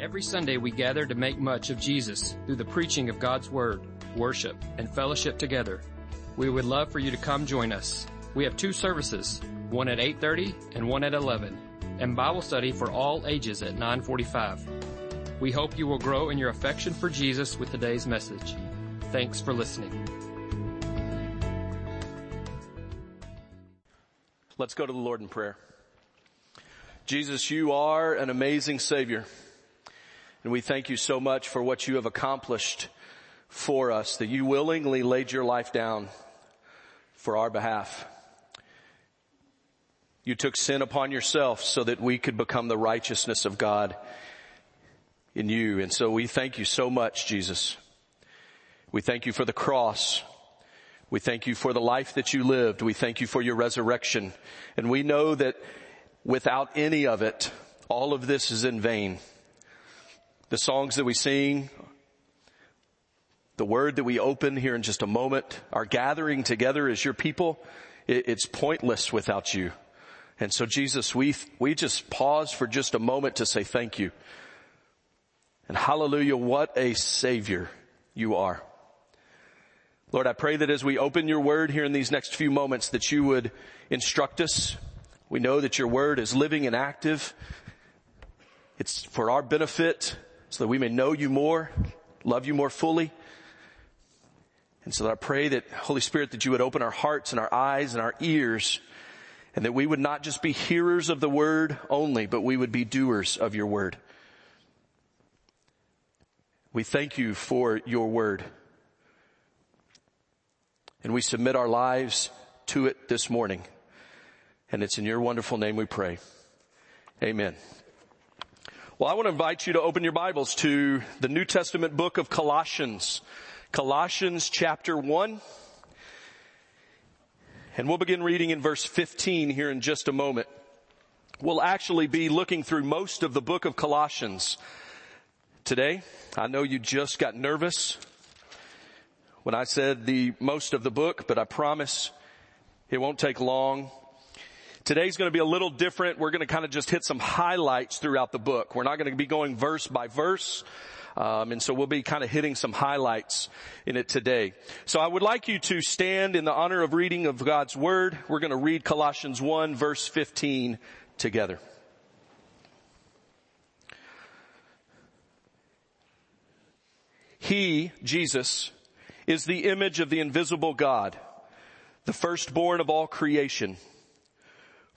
Every Sunday we gather to make much of Jesus through the preaching of God's Word, worship, and fellowship together. We would love for you to come join us. We have two services, one at 8.30 and one at 11, and Bible study for all ages at 945. We hope you will grow in your affection for Jesus with today's message. Thanks for listening. Let's go to the Lord in prayer. Jesus, you are an amazing Savior. And we thank you so much for what you have accomplished for us, that you willingly laid your life down for our behalf. You took sin upon yourself so that we could become the righteousness of God in you. And so we thank you so much, Jesus. We thank you for the cross. We thank you for the life that you lived. We thank you for your resurrection. And we know that without any of it, all of this is in vain. The songs that we sing, the word that we open here in just a moment, our gathering together as your people, it's pointless without you. And so Jesus, we, we just pause for just a moment to say thank you. And hallelujah, what a savior you are. Lord, I pray that as we open your word here in these next few moments that you would instruct us, we know that your word is living and active. It's for our benefit so that we may know you more, love you more fully. And so that I pray that Holy Spirit, that you would open our hearts and our eyes and our ears and that we would not just be hearers of the word only, but we would be doers of your word. We thank you for your word. And we submit our lives to it this morning. And it's in your wonderful name we pray. Amen. Well, I want to invite you to open your Bibles to the New Testament book of Colossians. Colossians chapter 1. And we'll begin reading in verse 15 here in just a moment. We'll actually be looking through most of the book of Colossians today. I know you just got nervous when I said the most of the book, but I promise it won't take long. Today's going to be a little different. We're going to kind of just hit some highlights throughout the book. We're not going to be going verse by verse. Um, and so we'll be kind of hitting some highlights in it today. So I would like you to stand in the honor of reading of God's Word. We're going to read Colossians 1 verse 15 together. He, Jesus, is the image of the invisible God, the firstborn of all creation.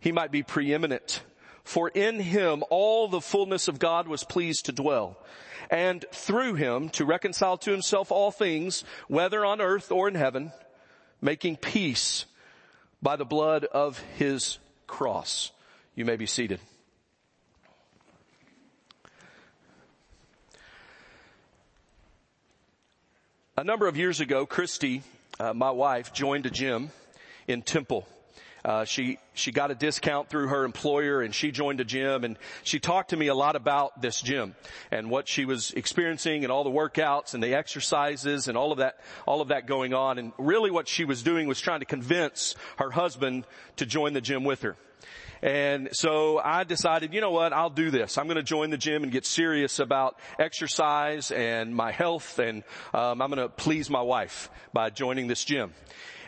he might be preeminent. For in him all the fullness of God was pleased to dwell. And through him to reconcile to himself all things, whether on earth or in heaven, making peace by the blood of his cross. You may be seated. A number of years ago, Christy, uh, my wife, joined a gym in Temple. Uh, she she got a discount through her employer and she joined a gym and she talked to me a lot about this gym and what she was experiencing and all the workouts and the exercises and all of that all of that going on and really what she was doing was trying to convince her husband to join the gym with her. And so I decided, you know what, I'll do this. I'm going to join the gym and get serious about exercise and my health and um, I'm going to please my wife by joining this gym.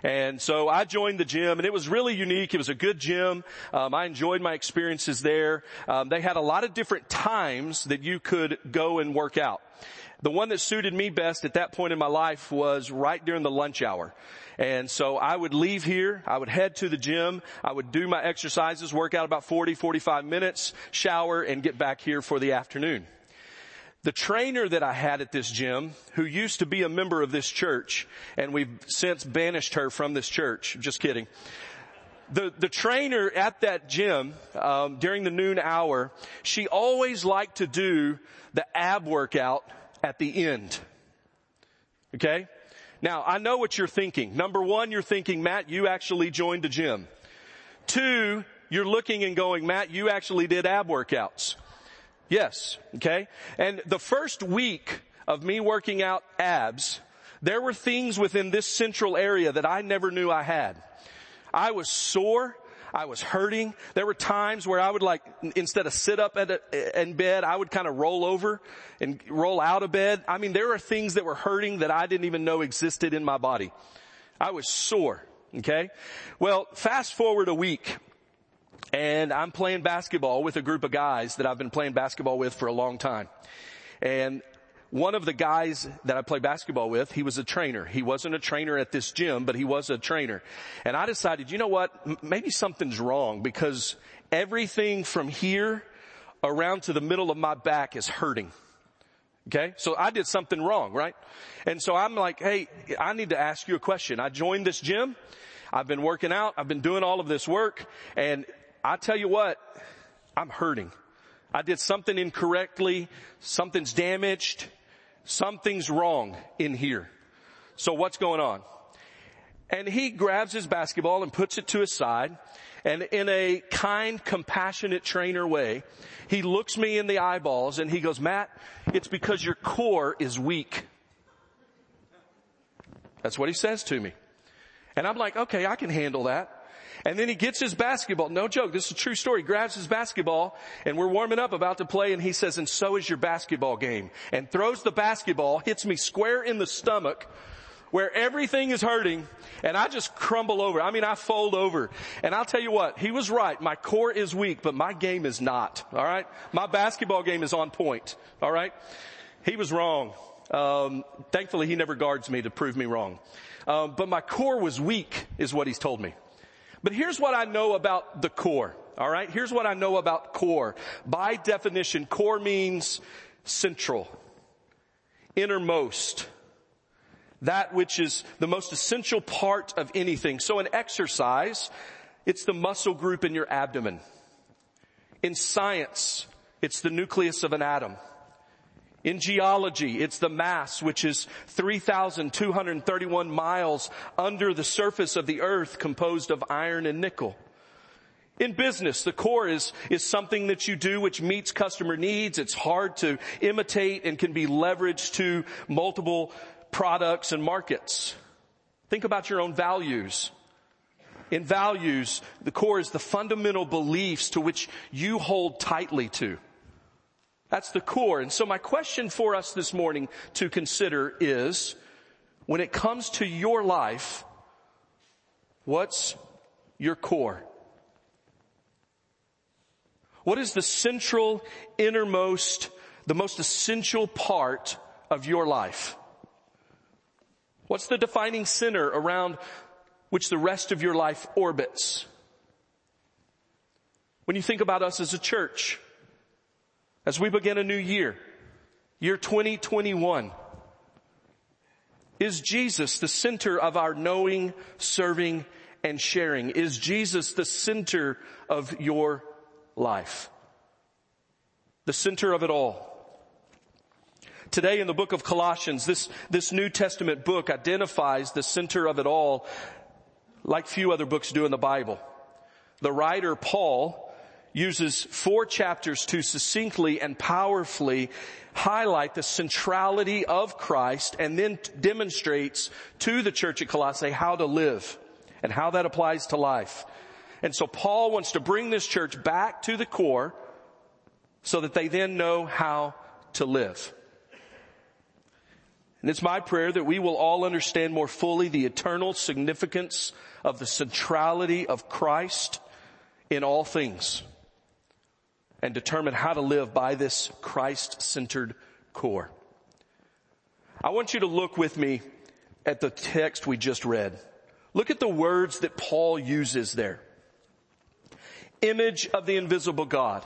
And so I joined the gym and it was really unique. It was a good gym. Um, I enjoyed my experiences there. Um, they had a lot of different times that you could go and work out. The one that suited me best at that point in my life was right during the lunch hour. And so I would leave here, I would head to the gym, I would do my exercises, work out about 40, 45 minutes, shower, and get back here for the afternoon. The trainer that I had at this gym, who used to be a member of this church, and we've since banished her from this church, just kidding. the, the trainer at that gym, um, during the noon hour, she always liked to do the ab workout at the end. Okay? Now, I know what you're thinking. Number one, you're thinking, Matt, you actually joined the gym. Two, you're looking and going, Matt, you actually did ab workouts. Yes. Okay. And the first week of me working out abs, there were things within this central area that I never knew I had. I was sore. I was hurting. There were times where I would like, instead of sit up a, in bed, I would kind of roll over and roll out of bed. I mean, there were things that were hurting that I didn't even know existed in my body. I was sore. Okay. Well, fast forward a week and I'm playing basketball with a group of guys that I've been playing basketball with for a long time. And one of the guys that I play basketball with, he was a trainer. He wasn't a trainer at this gym, but he was a trainer. And I decided, you know what? Maybe something's wrong because everything from here around to the middle of my back is hurting. Okay. So I did something wrong, right? And so I'm like, Hey, I need to ask you a question. I joined this gym. I've been working out. I've been doing all of this work and I tell you what, I'm hurting. I did something incorrectly. Something's damaged. Something's wrong in here. So what's going on? And he grabs his basketball and puts it to his side. And in a kind, compassionate trainer way, he looks me in the eyeballs and he goes, Matt, it's because your core is weak. That's what he says to me. And I'm like, okay, I can handle that. And then he gets his basketball. No joke. This is a true story. He grabs his basketball and we're warming up about to play and he says, and so is your basketball game and throws the basketball, hits me square in the stomach where everything is hurting and I just crumble over. I mean, I fold over and I'll tell you what, he was right. My core is weak, but my game is not. All right. My basketball game is on point. All right. He was wrong. Um, thankfully he never guards me to prove me wrong. Um, but my core was weak is what he's told me. But here's what I know about the core. All right. Here's what I know about core. By definition, core means central, innermost, that which is the most essential part of anything. So in exercise, it's the muscle group in your abdomen. In science, it's the nucleus of an atom. In geology, it's the mass, which is 3,231 miles under the surface of the earth composed of iron and nickel. In business, the core is, is something that you do which meets customer needs. It's hard to imitate and can be leveraged to multiple products and markets. Think about your own values. In values, the core is the fundamental beliefs to which you hold tightly to. That's the core. And so my question for us this morning to consider is, when it comes to your life, what's your core? What is the central, innermost, the most essential part of your life? What's the defining center around which the rest of your life orbits? When you think about us as a church, as we begin a new year, year 2021, is Jesus the center of our knowing, serving, and sharing? Is Jesus the center of your life? The center of it all. Today in the book of Colossians, this, this New Testament book identifies the center of it all like few other books do in the Bible. The writer Paul uses four chapters to succinctly and powerfully highlight the centrality of Christ and then demonstrates to the church at Colossae how to live and how that applies to life. And so Paul wants to bring this church back to the core so that they then know how to live. And it's my prayer that we will all understand more fully the eternal significance of the centrality of Christ in all things and determine how to live by this Christ-centered core. I want you to look with me at the text we just read. Look at the words that Paul uses there. Image of the invisible God.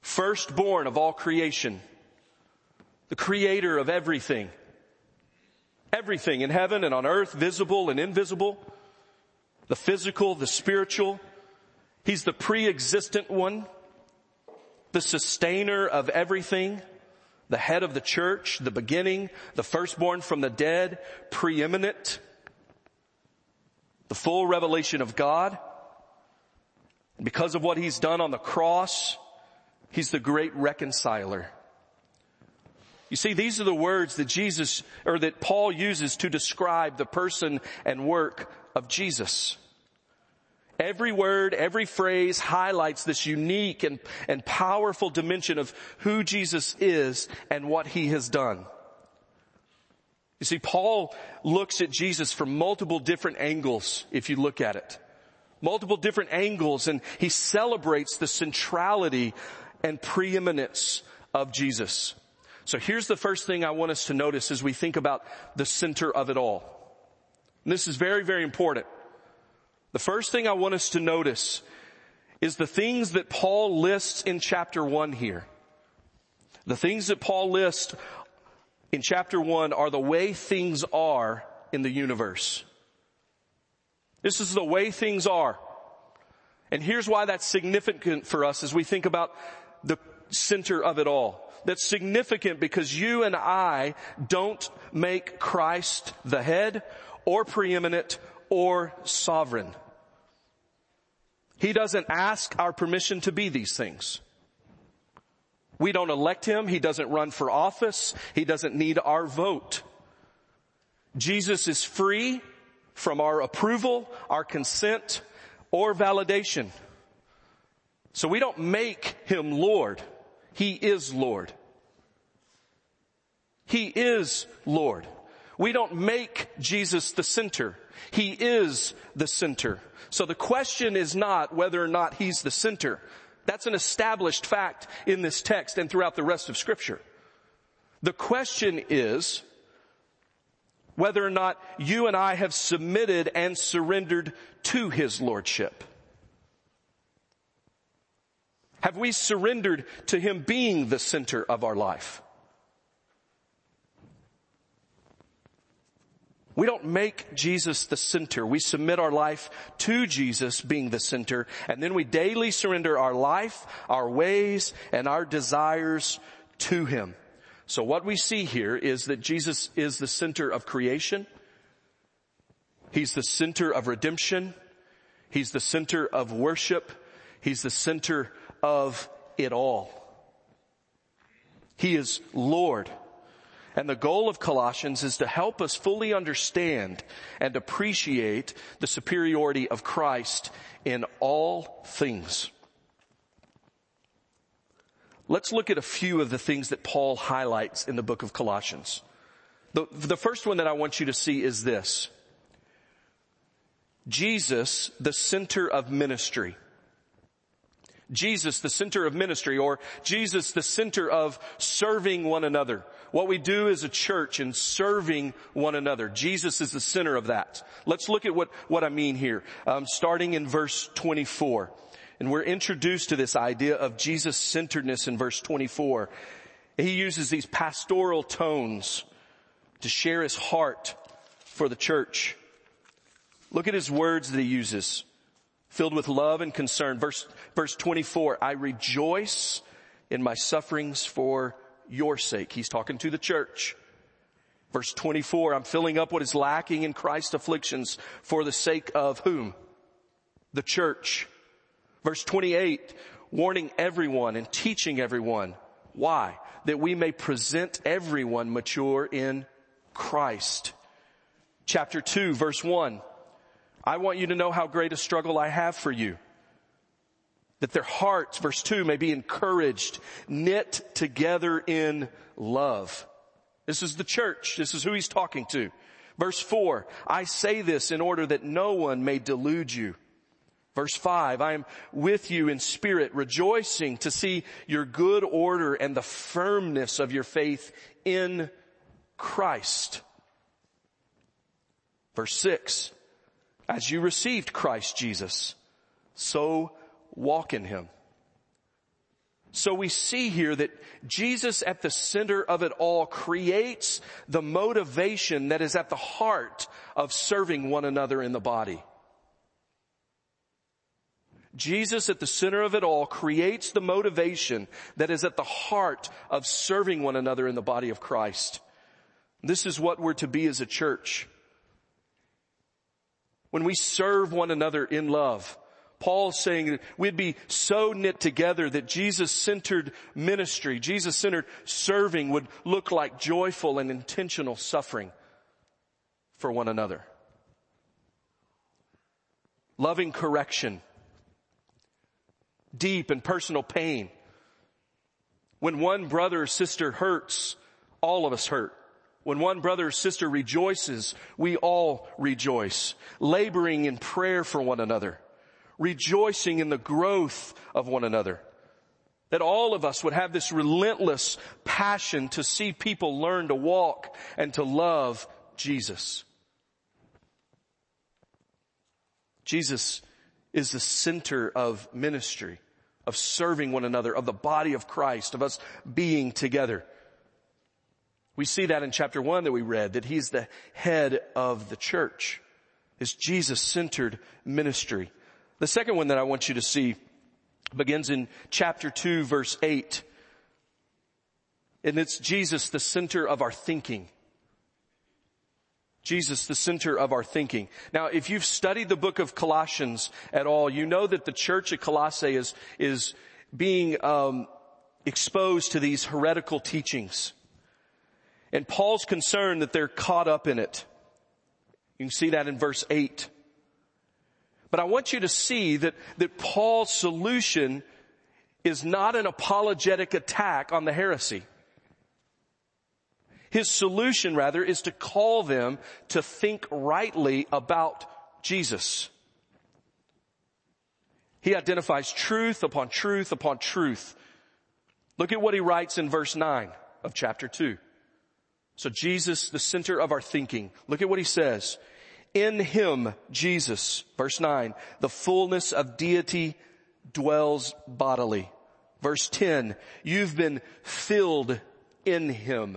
Firstborn of all creation. The creator of everything. Everything in heaven and on earth, visible and invisible. the physical, the spiritual. He's the pre-existent one, the sustainer of everything, the head of the church, the beginning, the firstborn from the dead, preeminent, the full revelation of God. And because of what he's done on the cross, he's the great reconciler. You see, these are the words that Jesus, or that Paul uses to describe the person and work of Jesus. Every word, every phrase highlights this unique and, and powerful dimension of who Jesus is and what he has done. You see, Paul looks at Jesus from multiple different angles if you look at it. Multiple different angles and he celebrates the centrality and preeminence of Jesus. So here's the first thing I want us to notice as we think about the center of it all. And this is very, very important. The first thing I want us to notice is the things that Paul lists in chapter one here. The things that Paul lists in chapter one are the way things are in the universe. This is the way things are. And here's why that's significant for us as we think about the center of it all. That's significant because you and I don't make Christ the head or preeminent or sovereign. He doesn't ask our permission to be these things. We don't elect him. He doesn't run for office. He doesn't need our vote. Jesus is free from our approval, our consent, or validation. So we don't make him Lord. He is Lord. He is Lord. We don't make Jesus the center. He is the center. So the question is not whether or not he's the center. That's an established fact in this text and throughout the rest of scripture. The question is whether or not you and I have submitted and surrendered to his lordship. Have we surrendered to him being the center of our life? We don't make Jesus the center. We submit our life to Jesus being the center, and then we daily surrender our life, our ways, and our desires to Him. So what we see here is that Jesus is the center of creation. He's the center of redemption. He's the center of worship. He's the center of it all. He is Lord. And the goal of Colossians is to help us fully understand and appreciate the superiority of Christ in all things. Let's look at a few of the things that Paul highlights in the book of Colossians. The, the first one that I want you to see is this. Jesus, the center of ministry. Jesus, the center of ministry, or Jesus, the center of serving one another. What we do as a church in serving one another. Jesus is the center of that. Let's look at what, what I mean here. Um, starting in verse 24. And we're introduced to this idea of Jesus centeredness in verse 24. He uses these pastoral tones to share his heart for the church. Look at his words that he uses filled with love and concern. Verse, verse 24, I rejoice in my sufferings for your sake. He's talking to the church. Verse 24, I'm filling up what is lacking in Christ's afflictions for the sake of whom? The church. Verse 28, warning everyone and teaching everyone. Why? That we may present everyone mature in Christ. Chapter 2, verse 1. I want you to know how great a struggle I have for you. That their hearts, verse 2, may be encouraged, knit together in love. This is the church. This is who he's talking to. Verse 4, I say this in order that no one may delude you. Verse 5, I am with you in spirit, rejoicing to see your good order and the firmness of your faith in Christ. Verse 6, as you received Christ Jesus, so walk in Him. So we see here that Jesus at the center of it all creates the motivation that is at the heart of serving one another in the body. Jesus at the center of it all creates the motivation that is at the heart of serving one another in the body of Christ. This is what we're to be as a church. When we serve one another in love, Paul's saying that we'd be so knit together that Jesus-centered ministry, Jesus-centered serving would look like joyful and intentional suffering for one another. Loving correction, deep and personal pain. When one brother or sister hurts, all of us hurt. When one brother or sister rejoices, we all rejoice. Laboring in prayer for one another. Rejoicing in the growth of one another. That all of us would have this relentless passion to see people learn to walk and to love Jesus. Jesus is the center of ministry of serving one another, of the body of Christ, of us being together. We see that in chapter one that we read, that he's the head of the church. His Jesus-centered ministry. The second one that I want you to see begins in chapter two, verse eight. And it's Jesus, the center of our thinking. Jesus, the center of our thinking. Now, if you've studied the book of Colossians at all, you know that the church at Colossae is, is being um, exposed to these heretical teachings. And Paul's concerned that they're caught up in it. You can see that in verse 8. But I want you to see that, that Paul's solution is not an apologetic attack on the heresy. His solution rather is to call them to think rightly about Jesus. He identifies truth upon truth upon truth. Look at what he writes in verse 9 of chapter 2. So Jesus, the center of our thinking. Look at what he says. In him, Jesus, verse 9, the fullness of deity dwells bodily. Verse 10, you've been filled in him.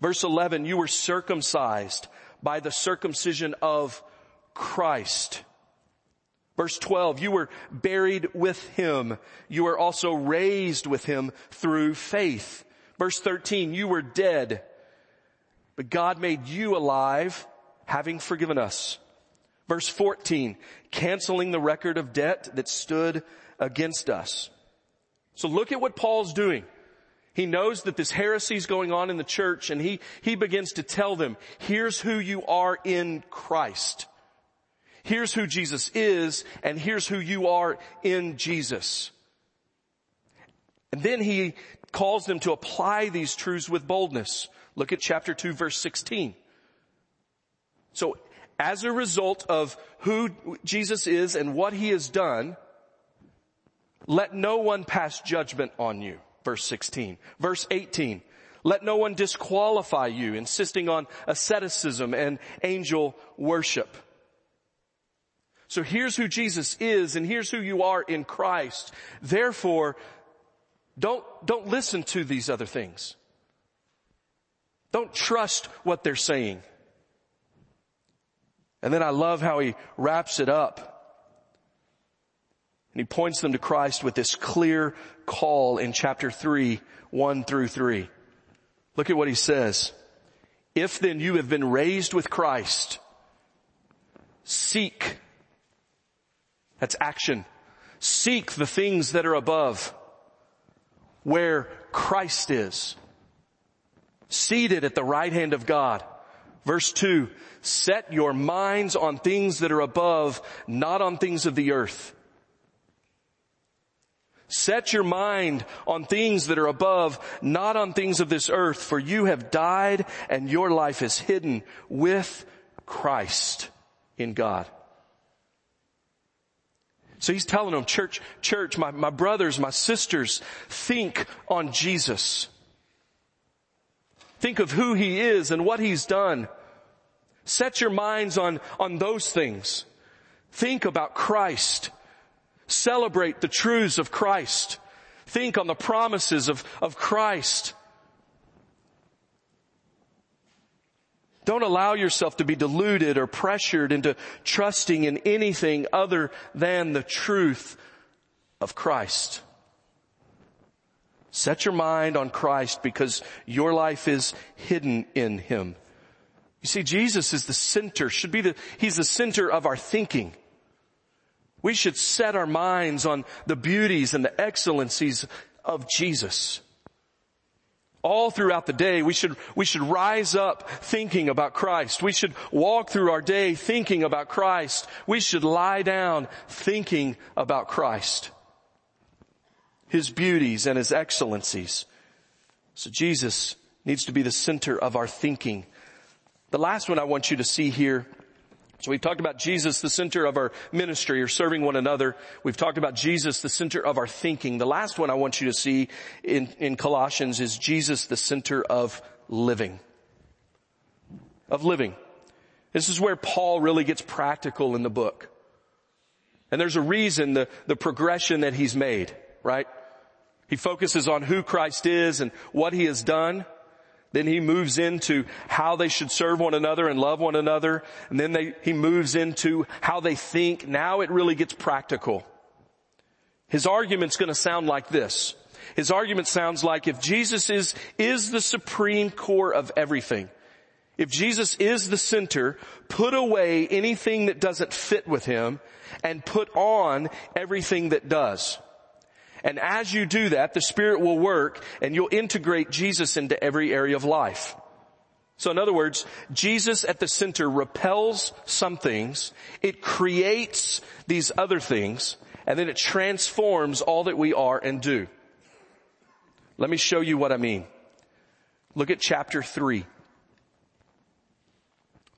Verse 11, you were circumcised by the circumcision of Christ. Verse 12, you were buried with him. You were also raised with him through faith. Verse 13, you were dead, but God made you alive, having forgiven us. Verse 14, canceling the record of debt that stood against us. So look at what Paul's doing. He knows that this heresy is going on in the church and he, he begins to tell them, here's who you are in Christ. Here's who Jesus is and here's who you are in Jesus. And then he calls them to apply these truths with boldness. Look at chapter 2 verse 16. So as a result of who Jesus is and what he has done, let no one pass judgment on you verse 16. Verse 18. Let no one disqualify you, insisting on asceticism and angel worship. So here's who Jesus is and here's who you are in Christ. Therefore, don't, don't listen to these other things. Don't trust what they're saying. And then I love how he wraps it up and he points them to Christ with this clear call in chapter 3, 1 through 3. Look at what he says. If then you have been raised with Christ, seek. That's action. Seek the things that are above, where Christ is. Seated at the right hand of God. Verse 2, set your minds on things that are above, not on things of the earth. Set your mind on things that are above, not on things of this earth, for you have died and your life is hidden with Christ in God. So he's telling them, church, church, my, my brothers, my sisters, think on Jesus. Think of who he is and what he's done. Set your minds on, on those things. Think about Christ. Celebrate the truths of Christ. Think on the promises of, of Christ. Don't allow yourself to be deluded or pressured into trusting in anything other than the truth of Christ. Set your mind on Christ because your life is hidden in Him. You see, Jesus is the center, should be the, He's the center of our thinking. We should set our minds on the beauties and the excellencies of Jesus. All throughout the day, we should, we should rise up thinking about Christ. We should walk through our day thinking about Christ. We should lie down thinking about Christ. His beauties and His excellencies. So Jesus needs to be the center of our thinking. The last one I want you to see here so we've talked about Jesus, the center of our ministry or serving one another. We've talked about Jesus, the center of our thinking. The last one I want you to see in, in Colossians is Jesus, the center of living. Of living. This is where Paul really gets practical in the book. And there's a reason the, the progression that he's made, right? He focuses on who Christ is and what he has done. Then he moves into how they should serve one another and love one another. And then they, he moves into how they think. Now it really gets practical. His argument's gonna sound like this. His argument sounds like if Jesus is, is the supreme core of everything, if Jesus is the center, put away anything that doesn't fit with him and put on everything that does. And as you do that, the Spirit will work and you'll integrate Jesus into every area of life. So in other words, Jesus at the center repels some things, it creates these other things, and then it transforms all that we are and do. Let me show you what I mean. Look at chapter 3,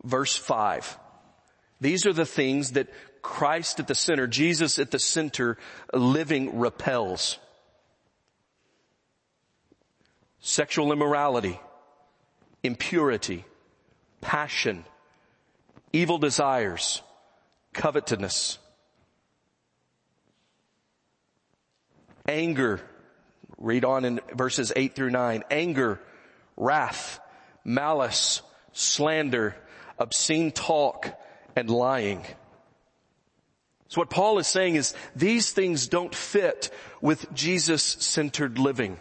verse 5. These are the things that Christ at the center, Jesus at the center, living repels. Sexual immorality, impurity, passion, evil desires, covetousness, anger, read on in verses 8 through 9, anger, wrath, malice, slander, obscene talk, and lying. So what Paul is saying is these things don't fit with Jesus-centered living.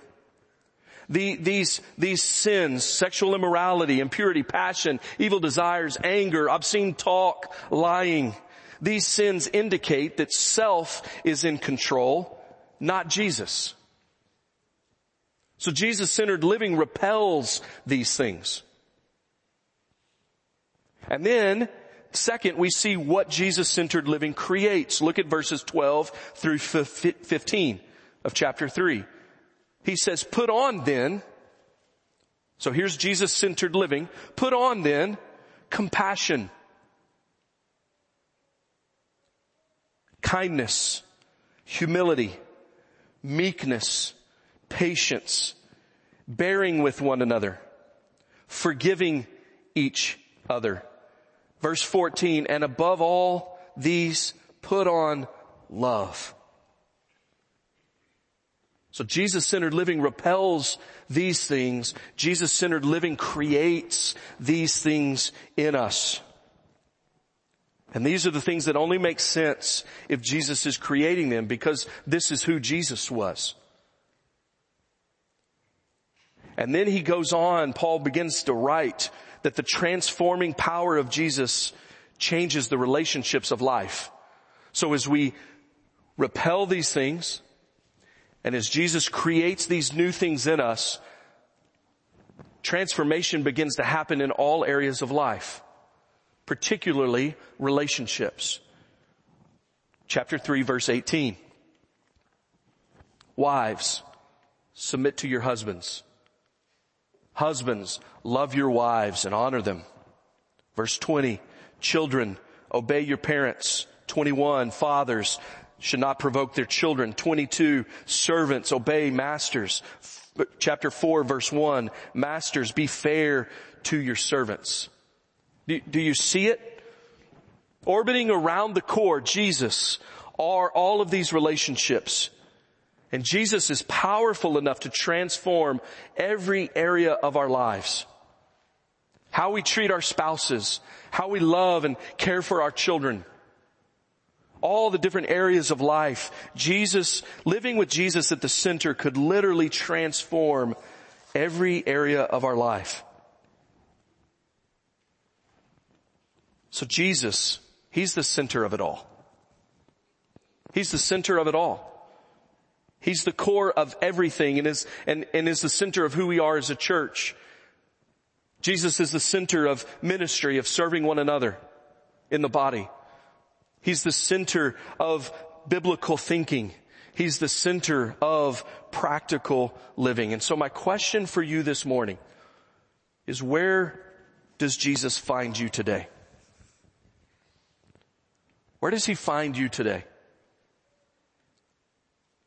The, these, these sins, sexual immorality, impurity, passion, evil desires, anger, obscene talk, lying, these sins indicate that self is in control, not Jesus. So Jesus-centered living repels these things. And then Second, we see what Jesus-centered living creates. Look at verses 12 through 15 of chapter 3. He says, put on then, so here's Jesus-centered living, put on then compassion, kindness, humility, meekness, patience, bearing with one another, forgiving each other Verse 14, and above all these put on love. So Jesus-centered living repels these things. Jesus-centered living creates these things in us. And these are the things that only make sense if Jesus is creating them because this is who Jesus was. And then he goes on, Paul begins to write that the transforming power of Jesus changes the relationships of life. So as we repel these things, and as Jesus creates these new things in us, transformation begins to happen in all areas of life, particularly relationships. Chapter 3 verse 18. Wives, submit to your husbands Husbands, love your wives and honor them. Verse 20, children, obey your parents. 21, fathers should not provoke their children. 22, servants, obey masters. Chapter 4, verse 1, masters, be fair to your servants. Do, do you see it? Orbiting around the core, Jesus, are all of these relationships. And Jesus is powerful enough to transform every area of our lives. how we treat our spouses, how we love and care for our children, all the different areas of life. Jesus, living with Jesus at the center could literally transform every area of our life. So Jesus, He's the center of it all. He's the center of it all. He's the core of everything and is, and, and is the center of who we are as a church. Jesus is the center of ministry, of serving one another in the body. He's the center of biblical thinking. He's the center of practical living. And so my question for you this morning is where does Jesus find you today? Where does he find you today?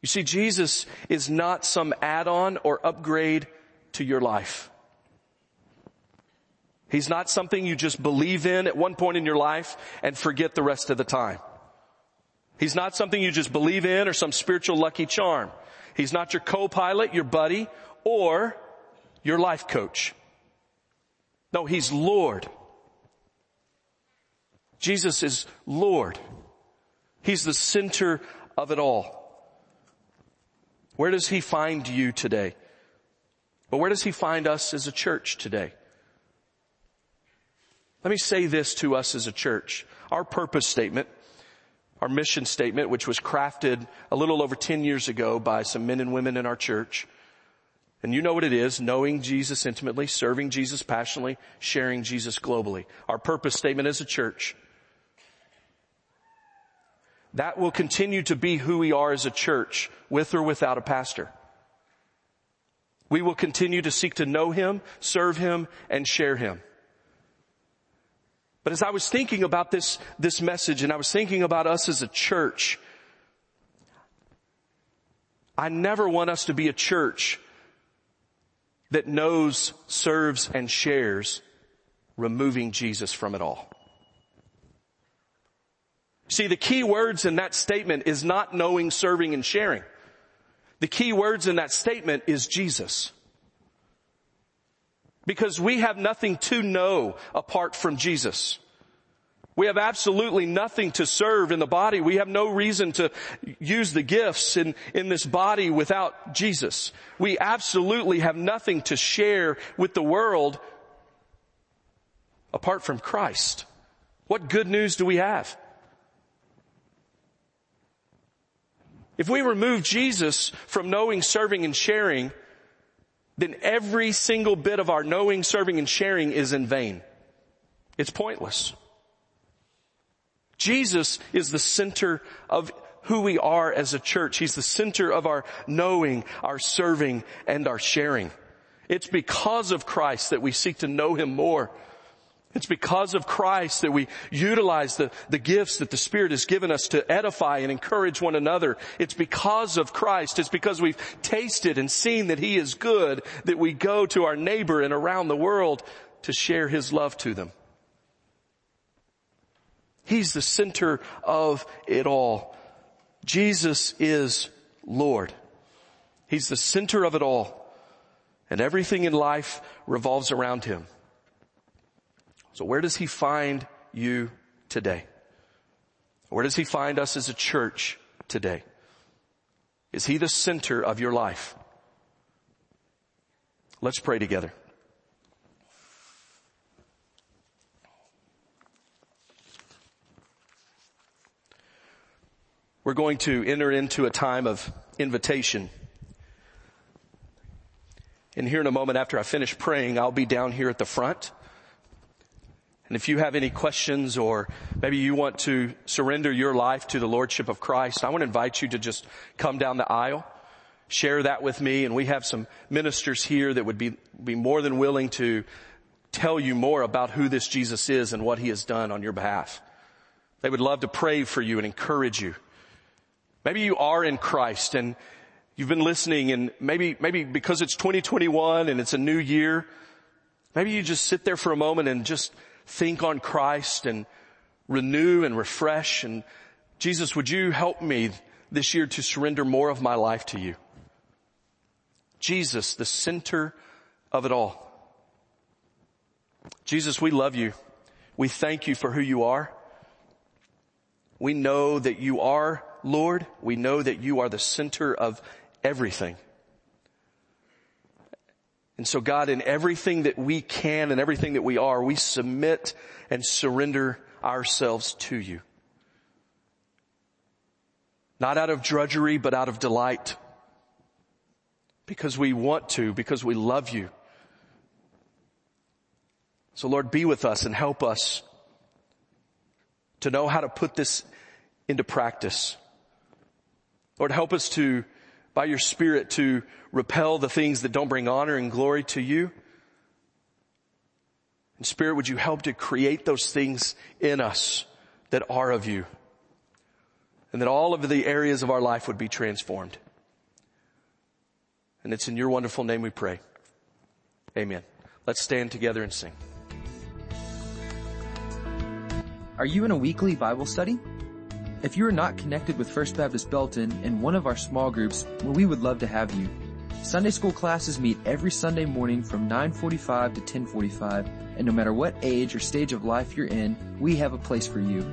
You see, Jesus is not some add-on or upgrade to your life. He's not something you just believe in at one point in your life and forget the rest of the time. He's not something you just believe in or some spiritual lucky charm. He's not your co-pilot, your buddy, or your life coach. No, He's Lord. Jesus is Lord. He's the center of it all. Where does He find you today? But where does He find us as a church today? Let me say this to us as a church. Our purpose statement, our mission statement, which was crafted a little over 10 years ago by some men and women in our church. And you know what it is, knowing Jesus intimately, serving Jesus passionately, sharing Jesus globally. Our purpose statement as a church. That will continue to be who we are as a church, with or without a pastor. We will continue to seek to know Him, serve Him, and share Him. But as I was thinking about this, this message and I was thinking about us as a church, I never want us to be a church that knows, serves, and shares, removing Jesus from it all. See, the key words in that statement is not knowing, serving, and sharing. The key words in that statement is Jesus. Because we have nothing to know apart from Jesus. We have absolutely nothing to serve in the body. We have no reason to use the gifts in, in this body without Jesus. We absolutely have nothing to share with the world apart from Christ. What good news do we have? If we remove Jesus from knowing, serving, and sharing, then every single bit of our knowing, serving, and sharing is in vain. It's pointless. Jesus is the center of who we are as a church. He's the center of our knowing, our serving, and our sharing. It's because of Christ that we seek to know Him more. It's because of Christ that we utilize the, the gifts that the Spirit has given us to edify and encourage one another. It's because of Christ. It's because we've tasted and seen that He is good that we go to our neighbor and around the world to share His love to them. He's the center of it all. Jesus is Lord. He's the center of it all. And everything in life revolves around Him. So where does he find you today? Where does he find us as a church today? Is he the center of your life? Let's pray together. We're going to enter into a time of invitation. And here in a moment after I finish praying, I'll be down here at the front. And if you have any questions or maybe you want to surrender your life to the Lordship of Christ, I want to invite you to just come down the aisle, share that with me, and we have some ministers here that would be, be more than willing to tell you more about who this Jesus is and what he has done on your behalf. They would love to pray for you and encourage you. Maybe you are in Christ and you've been listening and maybe, maybe because it's 2021 and it's a new year, maybe you just sit there for a moment and just think on Christ and renew and refresh. And Jesus, would you help me this year to surrender more of my life to you? Jesus, the center of it all. Jesus, we love you. We thank you for who you are. We know that you are Lord. We know that you are the center of everything. And so God, in everything that we can and everything that we are, we submit and surrender ourselves to you. Not out of drudgery, but out of delight. Because we want to, because we love you. So Lord, be with us and help us to know how to put this into practice. Lord, help us to, by your Spirit, to repel the things that don't bring honor and glory to you. And Spirit, would you help to create those things in us that are of you? And that all of the areas of our life would be transformed. And it's in your wonderful name we pray. Amen. Let's stand together and sing. Are you in a weekly Bible study? If you are not connected with First Baptist Belton in one of our small groups, well, we would love to have you. Sunday school classes meet every Sunday morning from 9.45 to 10.45, and no matter what age or stage of life you're in, we have a place for you.